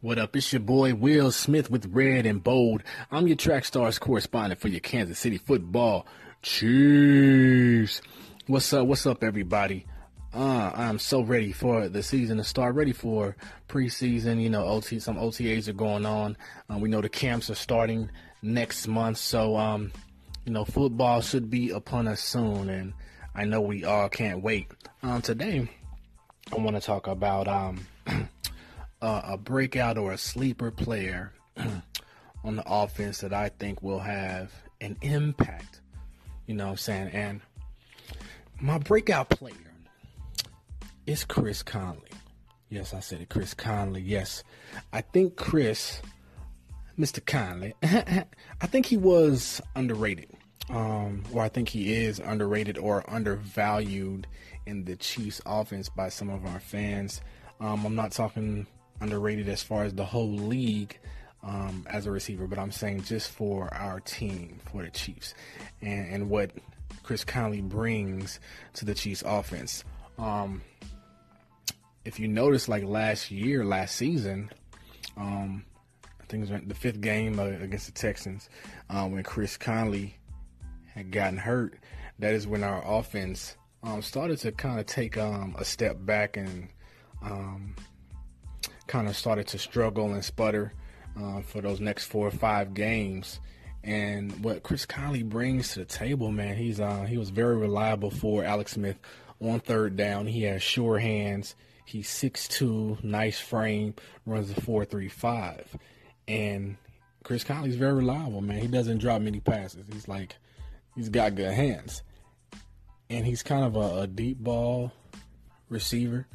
What up? It's your boy Will Smith with Red and Bold. I'm your track stars correspondent for your Kansas City football. Chiefs. What's up? What's up, everybody? Uh, I'm so ready for the season to start. Ready for preseason. You know, OT. Some OTAs are going on. Uh, we know the camps are starting next month. So, um, you know, football should be upon us soon, and I know we all can't wait. Um, today, I want to talk about um. uh, a breakout or a sleeper player on the offense that I think will have an impact. You know what I'm saying? And my breakout player is Chris Conley. Yes, I said it, Chris Conley. Yes. I think Chris, Mr. Conley, I think he was underrated. Um, or I think he is underrated or undervalued in the Chiefs offense by some of our fans. Um, I'm not talking underrated as far as the whole league um, as a receiver, but I'm saying just for our team, for the Chiefs, and, and what Chris Conley brings to the Chiefs offense. Um, if you notice, like last year, last season, um, I think it was the fifth game uh, against the Texans, uh, when Chris Conley had gotten hurt, that is when our offense um, started to kind of take um, a step back and um, kind of started to struggle and sputter uh, for those next four or five games. And what Chris Conley brings to the table, man, he's uh, he was very reliable for Alex Smith on third down. He has sure hands. He's 6'2", nice frame, runs a 4.35. And Chris Conley's very reliable, man. He doesn't drop many passes. He's like, he's got good hands. And he's kind of a, a deep ball receiver.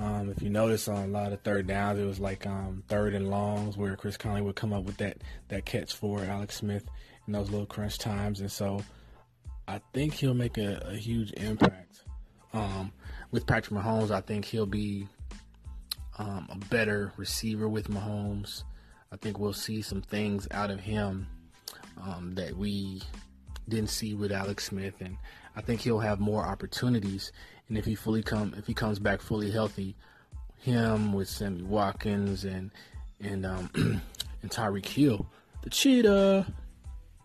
Um, if you notice on a lot of third downs, it was like um, third and longs where Chris Conley would come up with that that catch for Alex Smith in those little crunch times, and so I think he'll make a, a huge impact. Um, with Patrick Mahomes, I think he'll be um, a better receiver with Mahomes. I think we'll see some things out of him um, that we didn't see with Alex Smith, and I think he'll have more opportunities and if he fully come if he comes back fully healthy, him with Sammy Watkins and and um and Tyreek Hill, the cheetah.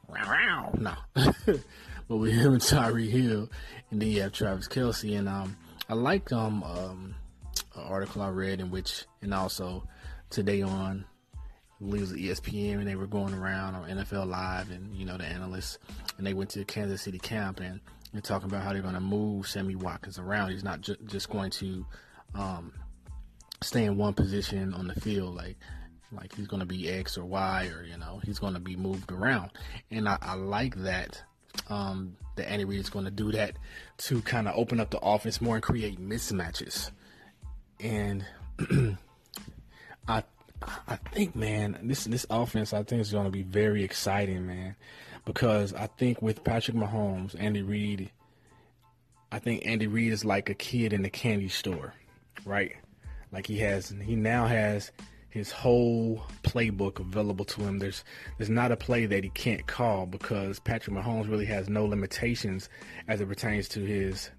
wow, No. but with him and Tyreek Hill, and then you have Travis Kelce, and um, I like um, um an article I read in which, and also today on, believe it was ESPN, and they were going around on NFL Live, and you know the analysts, and they went to the Kansas City camp, and they're talking about how they're going to move Sammy Watkins around. He's not ju- just going to um, stay in one position on the field, like like he's going to be X or Y, or you know, he's going to be moved around. And I, I like that um, that Andy Reid is going to do that to kind of open up the offense more and create mismatches. And I I think, man, this this offense I think is going to be very exciting, man because I think with Patrick Mahomes, Andy Reid, I think Andy Reid is like a kid in a candy store, right? Like he has, he now has his whole playbook available to him. There's there's not a play that he can't call because Patrick Mahomes really has no limitations as it pertains to his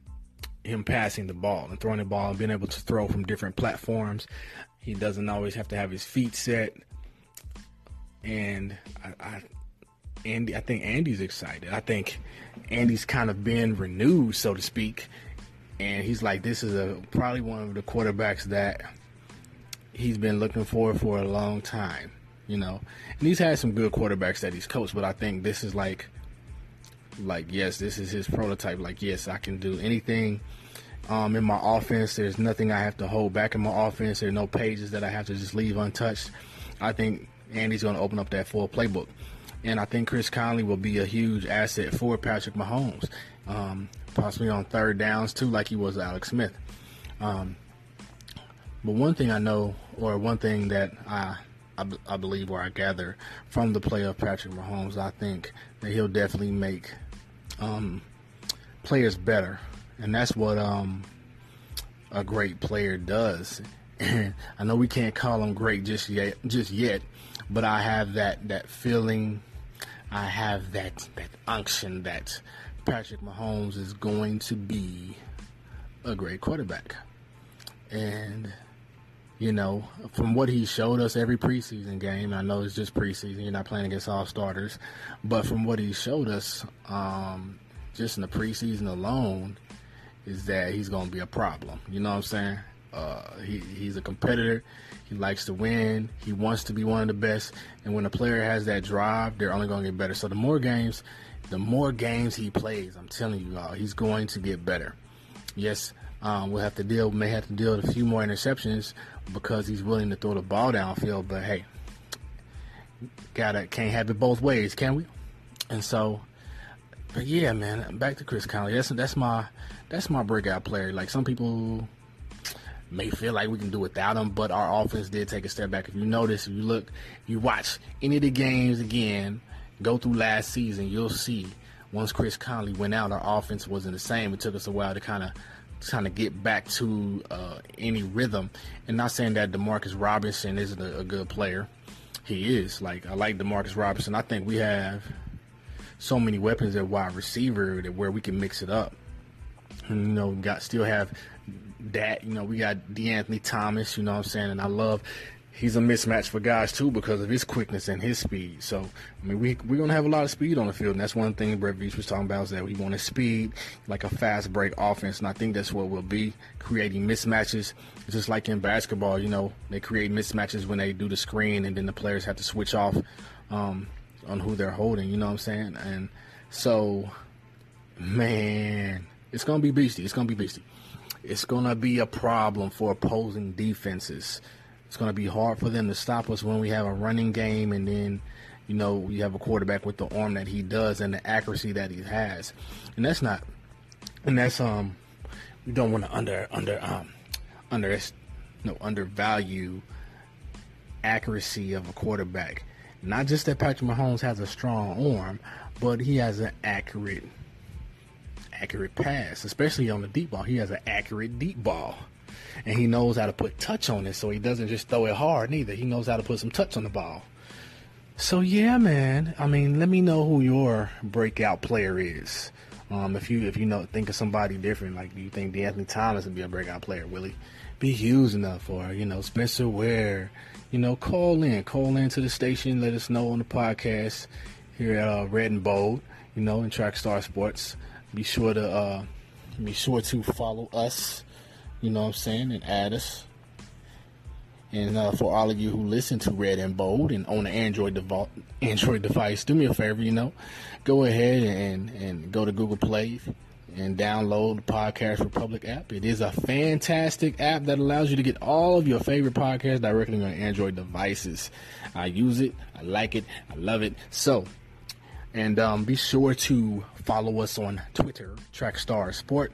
him passing the ball and throwing the ball and being able to throw from different platforms. He doesn't always have to have his feet set. And I, I, Andy, I think Andy's excited. I think Andy's kind of been renewed, so to speak, and he's like, this is a probably one of the quarterbacks that he's been looking for for a long time, you know. And he's had some good quarterbacks that he's coached, but I think this is like, like yes, this is his prototype. Like yes, I can do anything. Um, in my offense, there's nothing I have to hold back in my offense. There are no pages that I have to just leave untouched. I think Andy's going to open up that full playbook. And I think Chris Conley will be a huge asset for Patrick Mahomes, um, possibly on third downs too, like he was Alex Smith. Um, but one thing I know, or one thing that I, I, believe or I gather from the play of Patrick Mahomes, I think that he'll definitely make um, players better, and that's what um, a great player does. And I know we can't call him great just yet, just yet, but I have that that feeling I have that that unction that Patrick Mahomes is going to be a great quarterback. And you know, from what he showed us every preseason game, I know it's just preseason, you're not playing against all starters, but from what he showed us, um, just in the preseason alone, is that he's going to be a problem. You know what I'm saying? Uh, he, he's a competitor. He likes to win. He wants to be one of the best. And when a player has that drive, they're only going to get better. So the more games, the more games he plays, I'm telling you all, he's going to get better. Yes, um, we'll have to deal, may have to deal with a few more interceptions because he's willing to throw the ball downfield. But hey, gotta can't have it both ways, can we? And so, but yeah, man, back to Chris Conley. That's that's my that's my breakout player. Like some people may feel like we can do without him, but our offense did take a step back. If you notice, if you look, you watch any of the games again, go through last season, you'll see once Chris Conley went out, our offense wasn't the same. It took us a while to kind of kind of get back to uh, any rhythm. And not saying that Demarcus Robinson isn't a, a, good player. He is. Like I like Demarcus Robinson. I think we have so many weapons at wide receiver that where we can mix it up. And, you know, got still have that. You know, we got De'Anthony Thomas. You know what I'm saying? And I love he's a mismatch for guys too because of his quickness and his speed. So I mean, we we're gonna have a lot of speed on the field, and that's one thing Brett Veach was talking about is that we want a speed, like a fast break offense, and I think that's what we'll be creating mismatches, just like in basketball. You know, they create mismatches when they do the screen, and then the players have to switch off um, on who they're holding. You know what I'm saying? And so, man, it's gonna be beastie. It's gonna be beastie. It's gonna be a problem for opposing defenses it's to be hard for them to stop us when we have a running game and then, you know, you have a quarterback with the arm that he does and the accuracy that he has. And that's not, and that's, um, we don't want to under, under, um, under, no, undervalue accuracy of a quarterback. Not just that Patrick Mahomes has a strong arm, but he has an accurate, accurate pass, especially on the deep ball. He has an accurate deep ball and he knows how to put touch on it, so he doesn't just throw it hard neither. He knows how to put some touch on the ball. So yeah, man. I mean, let me know who your breakout player is. Um, if you if you know think of somebody different, like do you think De'Anthony Thomas would be a breakout player? Will he be huge enough? Or you know Spencer Ware? You know, call in, call in to the station. Let us know on the podcast here at uh, Red and Bold. You know, in Track Star Sports. Be sure to uh, be sure to follow us you know what I'm saying, and add us. And uh, for all of you who listen to Red and Bold and own an Android devo- Android device, do me a favor, you know, go ahead and, and go to Google Play and download the Podcast Republic app. It is a fantastic app that allows you to get all of your favorite podcasts directly on Android devices. I use it, I like it, I love it. So, and um, be sure to follow us on Twitter, Trackstar Sport.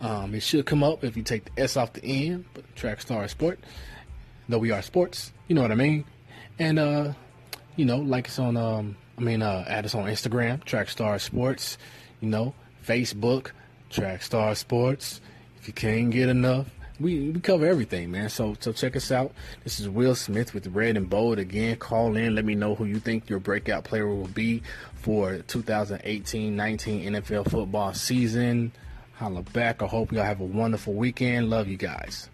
Um, it should come up if you take the S off the end, but track star sport. Though we are sports, you know what I mean. And uh, you know, like us on um, I mean, uh, add us on Instagram, Track Star Sports. You know, Facebook, Track Star Sports. If you can't get enough, we, we cover everything, man. So so check us out. This is Will Smith with Red and Bold again. Call in, let me know who you think your breakout player will be for 2018-19 NFL football season holla back. I hope y'all have a wonderful weekend. Love you guys.